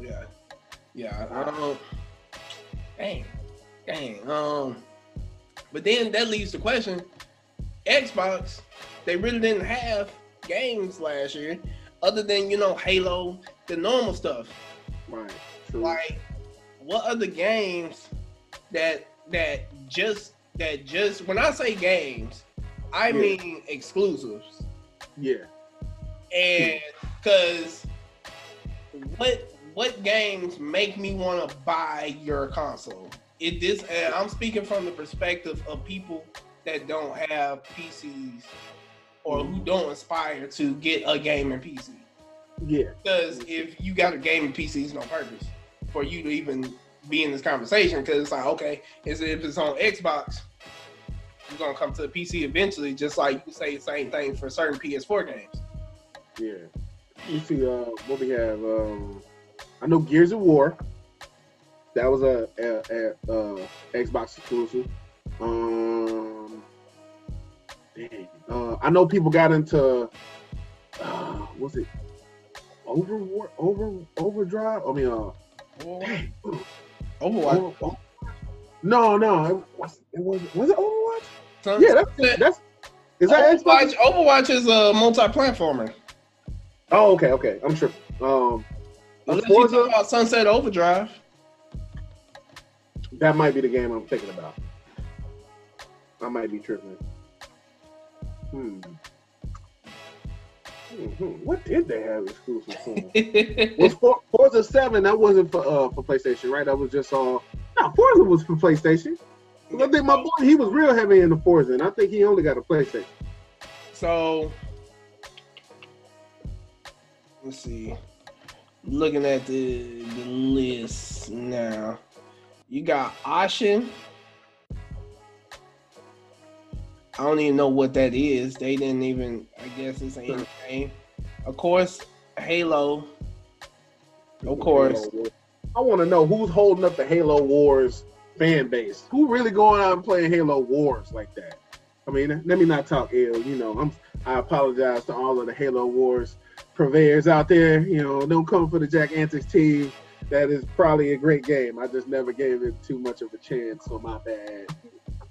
yeah, yeah. Um, dang, dang. Um, but then that leaves the question: Xbox, they really didn't have games last year, other than you know Halo, the normal stuff. Right. True. Like, what other games that that just that just when I say games, I Yeah. mean exclusives. yeah. and because what what games make me want to buy your console it this and i'm speaking from the perspective of people that don't have pcs or who don't aspire to get a gaming pc Yeah. because if you got a gaming pc it's no purpose for you to even be in this conversation because it's like okay is if it's on xbox you're gonna come to the pc eventually just like you say the same thing for certain ps4 games Yeah. You see, uh, what we have. Um, I know Gears of War. That was a, a, a, uh Xbox exclusive. Um, Uh, I know people got into. Uh, was it Over Over Overdrive? I mean, uh. Overwatch. Over- oh, no, no, it was it was was it Overwatch? Sun- Yeah, that's that's. Is that Xbox? Overwatch, Overwatch is a multi-platformer. Oh, okay, okay. I'm sure. Um, Unless you Forza, talk about Sunset Overdrive. that might be the game I'm thinking about. I might be tripping. Hmm. Hmm, hmm. What did they have exclusive for? was For- Forza Seven? That wasn't for uh for PlayStation, right? That was just all. no, Forza was for PlayStation. I think my boy he was real heavy in the Forza, and I think he only got a PlayStation. So let's see. Looking at the the list now, you got Ashen. I don't even know what that is. They didn't even. I guess it's an game. Of course, Halo. Of course. I want to know who's holding up the Halo Wars fan base. Who really going out and playing Halo Wars like that? I mean, let me not talk ill. You know, I'm. I apologize to all of the Halo Wars purveyors out there. You know, don't come for the Jack Antics team. that is probably a great game. I just never gave it too much of a chance, so my bad.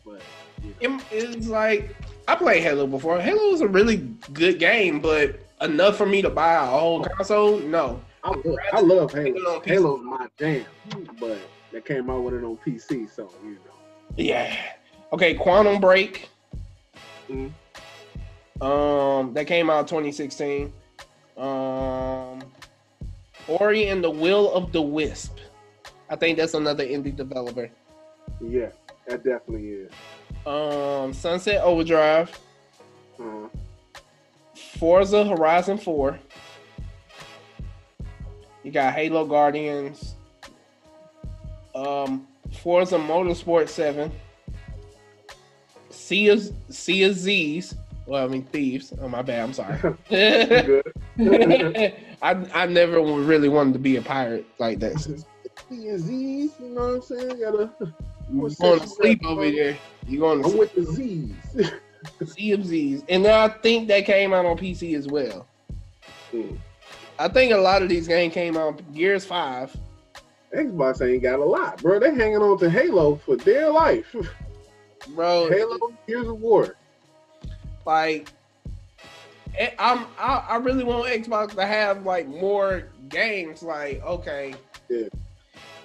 But you know. It- it's like I played Halo before. Halo was a really good game, but enough for me to buy a whole console? No. I love, I love Halo. Halo on Halo's my jam, but they came out with it on PC, so you know. Yeah. Okay, Quantum Break. Mhm. Um, that came out 2016. Um, Ori and the Will of the Wisp. I think that's another indie developer. Yeah, that definitely is. Um, Sunset Overdrive, Uh, Forza Horizon 4. You got Halo Guardians. Um, Forza Motorsport 7. Sea of, sea of Z's. Well, I mean thieves. Oh my bad. I'm sorry. I I never really wanted to be a pirate like that. The Z's, you know what I'm saying? Gotta, You going to sleep over there. You're going to I'm with the Z's. Sea of Z's, and then I think that came out on PC as well. Hmm. I think a lot of these games came out Gears Five. Xbox ain't got a lot, bro. They hanging on to Halo for dear life. Bro, Halo, Gears of War. like eh, I'm I, I really want Xbox to have like more games. Like, okay, Yeah.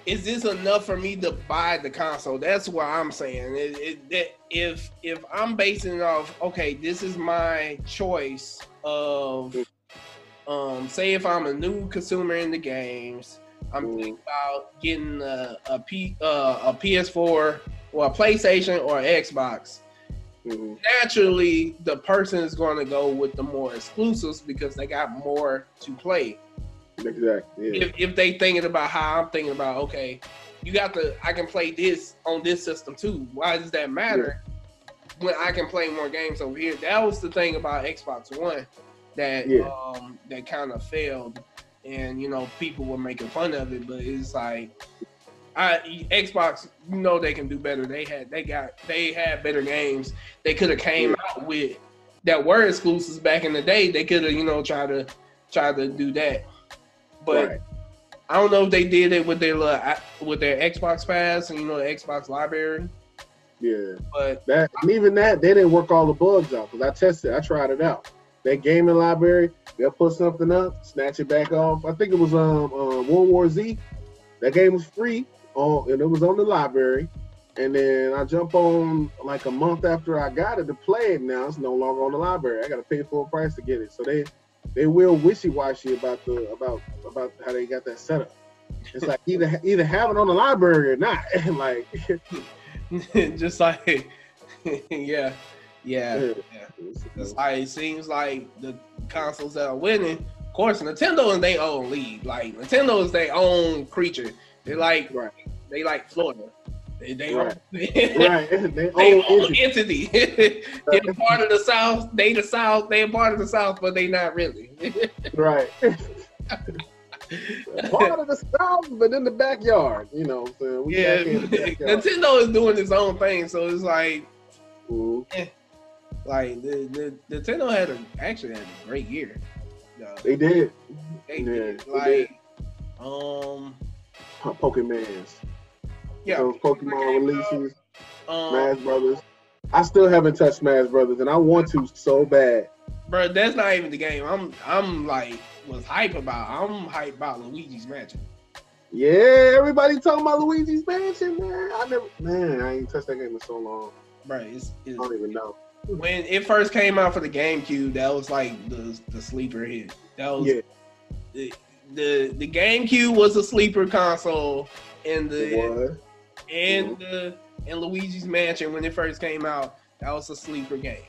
Is this enough for me to buy the console? That's what I'm saying. It, it, that if if I'm basing it off, okay, this is my choice of, um, say if I'm a new consumer in the games, I'm Mm. thinking about getting a a, P, uh, a PS4 or a PlayStation or Xbox Mhm. naturally the person is going to go with the more exclusives because they got more to play. Exactly. Yeah. If, if they thinking about how I'm thinking about, okay, you got the I can play this on this system too. Why does that matter? When I can play more games over here. That was the thing about Xbox One that Yeah. um that kind of failed, and you know people were making fun of it, but it's like. I, Xbox, you know they can do better. They had, they got, they had better games. They could have came out with that were exclusives back in the day. They could have, you know, tried to, try to do that. But right. I don't know if they did it with their with their Xbox Pass and you know the Xbox Library. Yeah. But That and even that they didn't work all the bugs out because I tested, I tried it out. That gaming library, they'll put something up, snatch it back off. I think it was um, uh, World War Z. That game was free, on, and it was on the library. And then I jump on like a month after I got it to play it. Now it's no longer on the library. I got to pay full price to get it. So they they will wishy washy about the about about how they got that set up. It's like either either have it on the library or not. like just like, yeah, yeah, Yeah. It's like it seems like the consoles that are winning. Of course, Nintendo is their own league. Like Nintendo is their own creature. They like right, they like Florida. They they Right. own, right. They they own entity. entity. They're part of the South. They the South. They're part of the South, but they not really. Right. Part of the south, but in the backyard, you know. what I'm saying? We yeah, back in the backyard. Nintendo is doing its own thing, so it's like Mhm. like the, the Nintendo had a actually had a great year. They did. they yeah, did. they like um Po- Pokemans. Yeah Those Pokemon releases, um Smash Brothers. I still haven't touched Smash Brothers, and I want to so bad. bro that's not even the game i'm i'm like was hype about i'm hype about luigi's mansion Yeah, everybody talking about Luigi's Mansion, man. I never, man, I ain't touched that game in so long. bro it's, I don't even know. when it first came out for the GameCube, that was like the the sleeper hit. That was Yeah. the, the the GameCube was a sleeper console, and the. And the and Luigi's Mansion when it first came out, that was a sleeper game.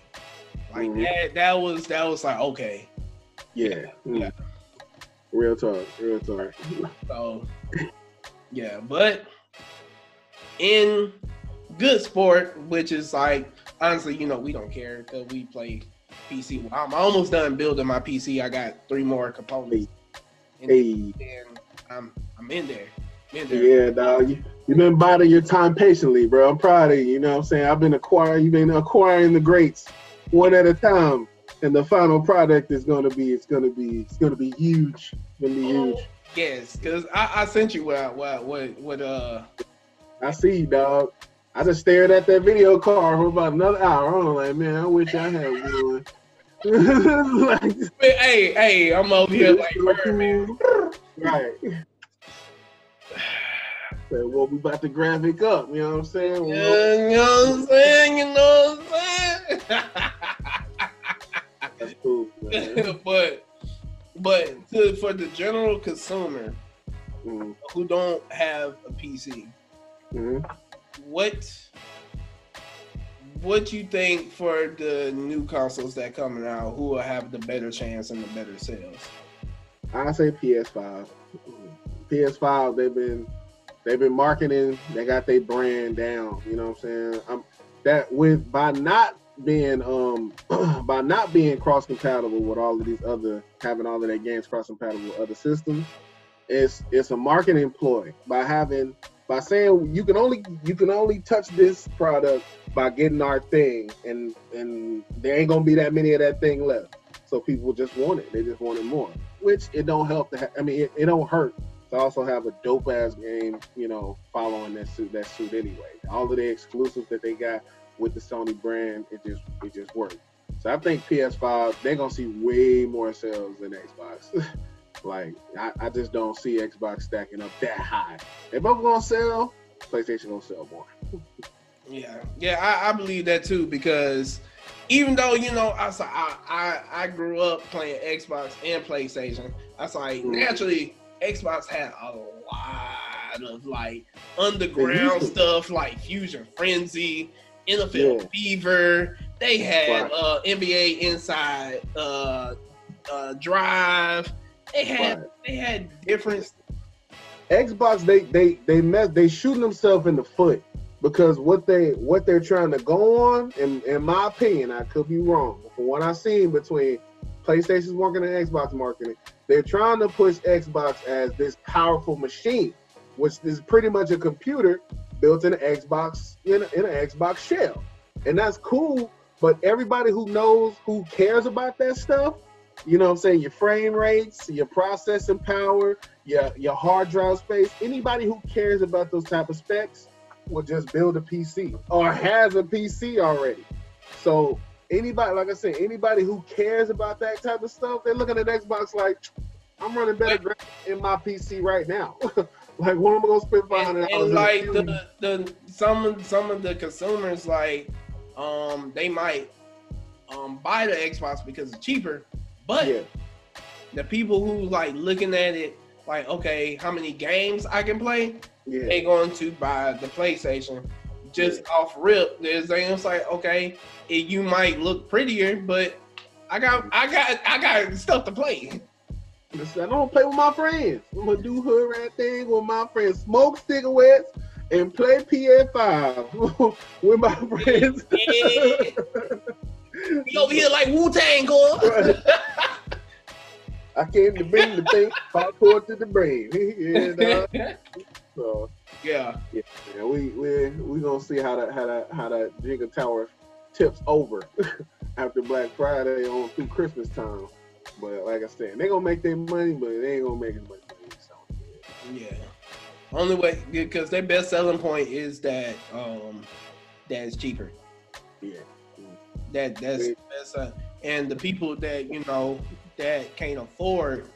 Like Mhm. that that was that was like okay, Yeah. Mm. Yeah. Real talk. Real talk. so yeah, but in good sport, which is like honestly, you know, we don't care because we play PC. I'm almost done building my PC. I got three more components. And Hey. then I'm I'm in there. I'm in there. Yeah, dog. You, you've been biding your time patiently, bro. I'm proud of you. You know what I'm saying? I've been acquiring, you've been acquiring the greats one at a time. and the final product is gonna be it's gonna be it's gonna be huge. It's gonna be huge. Yes, because I, I sent you what what what what uh I see, dog. I just stared at that video card for about another hour. I'm like, man, I wish I had one. like, hey hey I'm over here like Birdman. right. So, well, we about to graphic up. You know what I'm saying? You know what I'm saying? You know what I'm that's cool, saying? but but to, for the general consumer Mhm, who don't have a PC, mhm. what what you think for the new consoles that coming out who will have the better chance and the better sales? I say PS5. PS5, they've been they've been marketing. They got their brand down. You know what I'm saying? I'm that with by not being um by not being cross compatible with all of these other having all of their games cross compatible with other systems. It's it's a marketing ploy by having by saying you can only you can only touch this product by getting our thing and and there ain't gonna be that many of that thing left. So people just want it. They just want it more. Which it don't help to ha- I mean it, it don't hurt to also have a dope ass game, you know, following that suit that suit anyway. All of the exclusives that they got with the Sony brand, it just it just worked. So I think PS5 they're gonna see way more sales than Xbox. like I, I just don't see Xbox stacking up that high. They both gonna sell, PlayStation gonna sell more. Yeah, yeah, I, I believe that too because even though you know, I I, I grew up playing Xbox and PlayStation. I was like, Mhm. naturally, Xbox had a lot of like underground stuff like Fusion Frenzy, NFL Yeah. Fever. They had Right. uh, NBA Inside uh, uh, Drive. They had Right. they had different. Xbox they they they mess they shooting themselves in the foot because what they what they're trying to go on, in in my opinion, I could be wrong, but from what I've seen between PlayStation's marketing and Xbox marketing, they're trying to push Xbox as this powerful machine, which is pretty much a computer built in an Xbox in, a, in an Xbox shell, and that's cool. But everybody who knows who cares about that stuff, you know what I'm saying, your frame rates, your processing power, your your hard drive space. Anybody who cares about those type of specs will just build a PC or has a PC already. So anybody, like I said, anybody who cares about that type of stuff, they're looking at Xbox like, I'm running better graphics in my PC right now. like, what am I gonna spend five and, hundred and like the, the some of some of the consumers like um they might um buy the Xbox because it's cheaper, but yeah, the people who like looking at it like okay how many games I can play yeah, they going to buy the PlayStation just off rip. There's it's like okay it, you might look prettier, but I got I got I got stuff to play. Listen, I don't play with my friends. I'm gonna do hood rat thing with my friends, smoke cigarettes, and play PS5 with my friends. We over here like Wu Tang going. I came to bring the thing, popcorn to the brain. yeah, so yeah. yeah, we we we gonna see how that how that how that Jenga Tower tips over after Black Friday on through Christmas time. But like I said, they gonna make their money, but they ain't gonna make as much money. So Yeah. Only way because their best selling point is that um that is cheaper. yeah, That that's Yeah. that's uh, and the people that you know that can't afford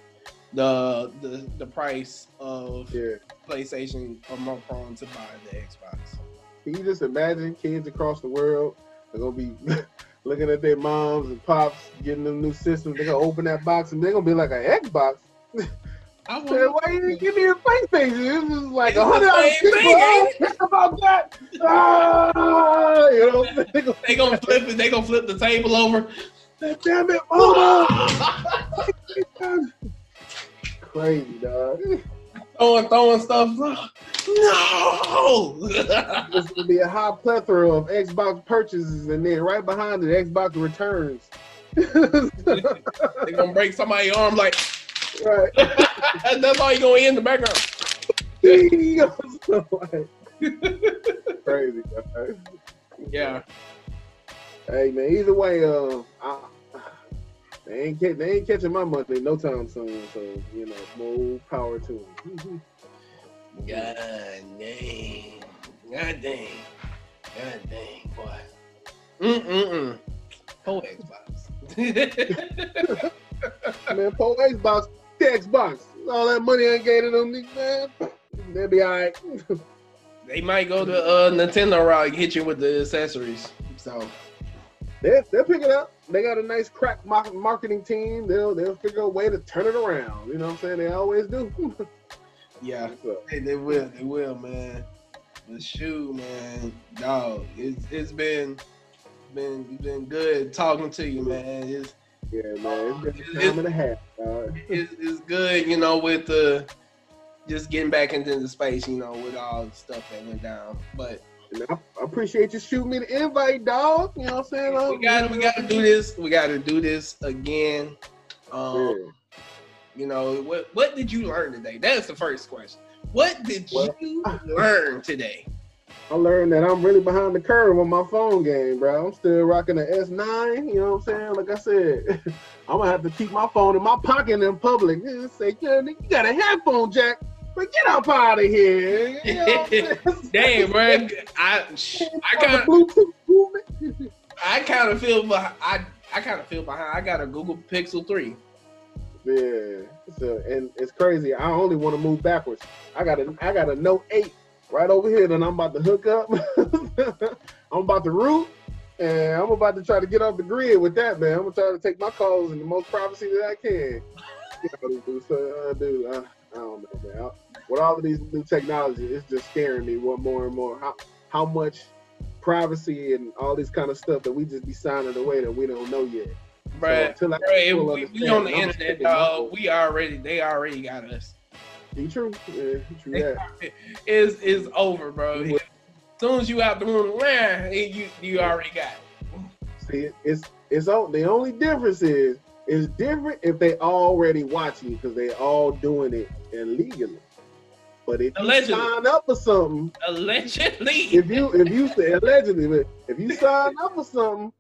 the the the price of yeah. PlayStation are more prone to buy the Xbox. Can you just imagine kids across the world are gonna be looking at their moms and pops getting them new systems? They're gonna open that box and they're gonna be like an Xbox. I Say, Why you didn't give me a PlayStation? This is like a hundred dollars same thing, ain't cheaper. about that. Ah, you know? They gonna flip it. They gonna flip the table over. damn it, mama. Crazy dog. throwing throwing stuff. No. There's gonna be a high plethora of Xbox purchases, and then right behind it, Xbox returns. they gonna break somebody's arm like right. that's all you gonna hear in the background. Crazy. Yeah. Hey man, either way, uh, I, They ain't ca- they ain't catching my money no time soon. So you know, more power to them. God dang. God dang. God dang, boy. Mm-mm-mm. Whole Xbox. man, pull Xbox, the Xbox. All that money I gave to them, man, they'll be all right. they might go to uh, Nintendo route and hit you with the accessories. So they they'll pick it up. They got a nice crack marketing team. They'll they'll figure a way to turn it around. You know what I'm saying? They always do. yeah, hey, they will. They will, man. The shoe, man, dog. It's it's been been been good talking to you, man. It's yeah, man. It's been a time and a half. It's, it's good, you know, with the just getting back into the space, you know, with all the stuff that went down. But I, appreciate you shooting me the invite, dog. You know what I'm saying? We got we got to do this. We got to do this again. Um, yeah. You know what? What did you learn today? That's the first question. What did well, you learn today? I learned that I'm really behind the curve on my phone game, bro. I'm still rocking the S9. You know what I'm saying? Like I said, I'm gonna have to keep my phone in my pocket in public. And say, yeah, you got a headphone jack. But get up out of here. You know Damn, man. I I kind of I kind of feel behind. I I kind of feel behind. I got a Google Pixel three. Yeah. So and it's crazy. I only want to move backwards. I got a I got a Note eight right over here that I'm about to hook up. I'm about to root. And I'm about to try to get off the grid with that, man. I'm gonna try to take my calls in the most privacy that I can. so, uh, dude, I don't know, man. I, with all of these new technologies, it's just scaring me one more and more. How how much privacy and all this kind of stuff that we just be signing away that we don't know yet. Right, so. We, we on the internet, dog. We already, they already got us. Be true. Yeah, true that. It's, it's over, bro. As soon as you out the room, you you already got it. See, it's it's all the only difference is it's different if they already watching you because they all doing it illegally. But if allegedly. you sign up for something, allegedly, if you if you say allegedly, but if you sign up for something,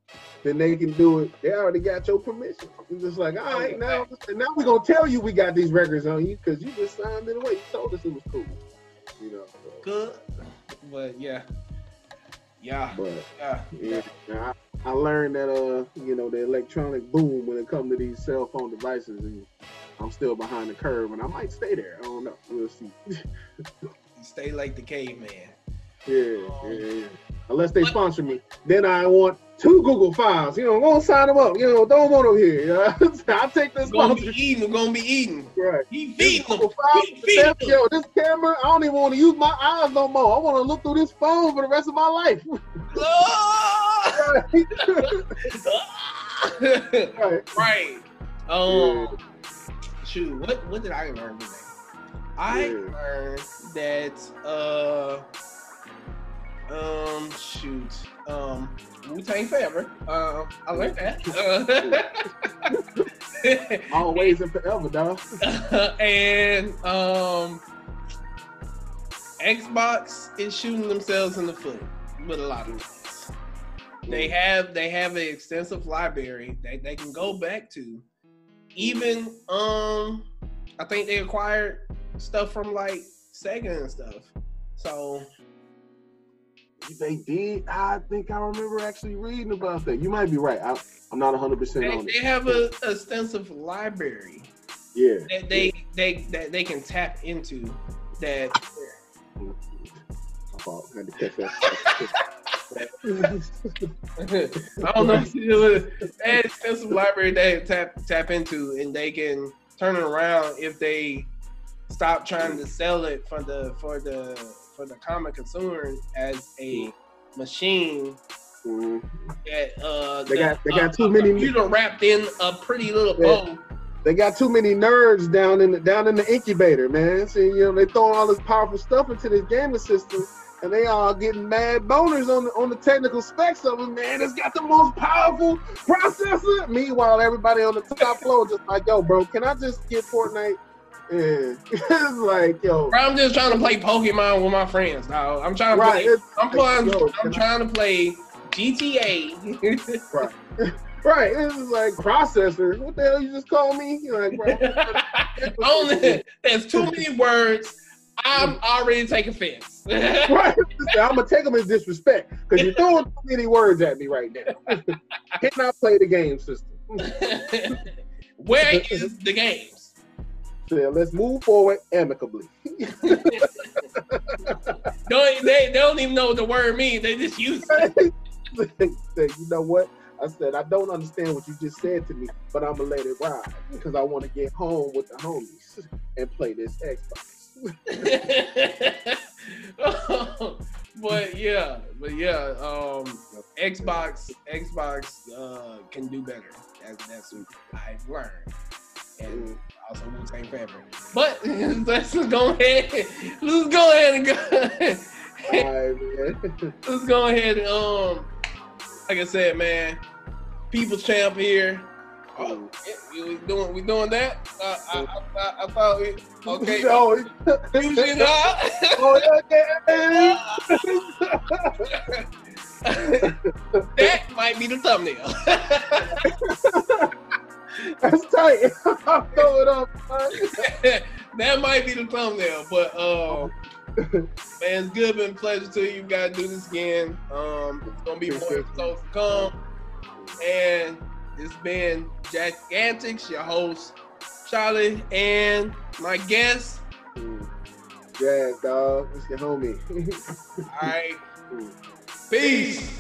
then they can do it. They already got your permission. It's just like, all right, now now we're gonna tell you we got these records on you because you just signed it away. You told us it was cool. You know. So. Good, but yeah, yeah, but yeah. yeah. yeah. I, I learned that uh, you know, the electronic boom when it comes to these cell phone devices and I'm still behind the curve, and I might stay there. I don't know. We'll see. stay like the caveman. Yeah, um, yeah, yeah. Unless they sponsor me, then I want two Google files. You know, go sign them up. You know, don't want them here. You know? I'll take this. Gonna be eating. Gonna be eating. Right. He feeding them. He feeding them. Yo, this camera, I don't even want to use my eyes no more. I want to look through this phone for the rest of my life. right. right. Um. Yeah shoot, what what did I learn today? I yeah. learned that uh um shoot um Wu Tang Forever. Um, I learned that. Uh, Always and forever, dog. and um, Xbox is shooting themselves in the foot with a lot of things. They have they have an extensive library that they can go back to even um I think they acquired stuff from like Sega and stuff. So they did. I think I remember actually reading about that. You might be right. I, am not 100 percent on it. They have a extensive library. Yeah. That they they that they can tap into. That. I had to catch that. I don't know. They had extensive library they tap tap into, and they can turn it around if they stop trying to sell it for the for the for the common consumer as a machine. Mm-hmm. That uh, they got they got uh, too many computer wrapped in a pretty little bow. They got too many nerds down in the down in the incubator, man. See, you know, they throwing all this powerful stuff into this gaming system and they all getting mad boners on the, on the technical specs of it. Man, it's got the most powerful processor. Meanwhile, everybody on the top floor just like, yo, bro, can I just get Fortnite? Yeah. it's like, yo. Bro, I'm just trying to play Pokemon with my friends, dog. I'm trying to right, play. I'm playing. Like, I'm trying to play GTA. right. right. It's like processor. What the hell you just call me? You're like, bro. Only there's too many words. I'm already taking offense. right. I'm gonna take them as disrespect because you're throwing too many words at me right now. Cannot play the game system. Where is the games? So let's move forward amicably. Don't, they, they don't even know what the word means. They just use it. You know what? I said, I don't understand what you just said to me, but I'm gonna let it ride because I want to get home with the homies and play this Xbox. but yeah, but yeah, um, Xbox, Xbox uh, can do better. That's that's what I've learned, and also Wu Tang Forever. But let's just go ahead. Let's go ahead and go. Right, let's go ahead and um, like I said, man, People's Champ here. Oh, yeah, we doing we doing that? Uh, I, I, I, I thought we okay. No, Fusion up. oh, yeah, that might be the thumbnail. That's tight. I'll throw it up. that might be the thumbnail, but uh, man, it's good. Been pleasure to you. We gotta do this again. Um, it's gonna be more episodes to come, and it's been Jack Antics, your host, Charlie, and my guest. Yeah, dog. It's your homie. All right, peace.